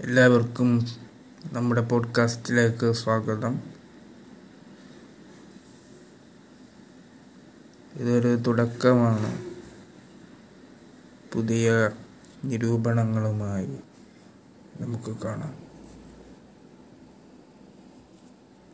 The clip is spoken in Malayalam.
എല്ലാവർക്കും നമ്മുടെ പോഡ്കാസ്റ്റിലേക്ക് സ്വാഗതം. ഇതൊരു തുടക്കമാണ്. പുതിയ നിരൂപണങ്ങളുമായി നമുക്ക് കാണാം.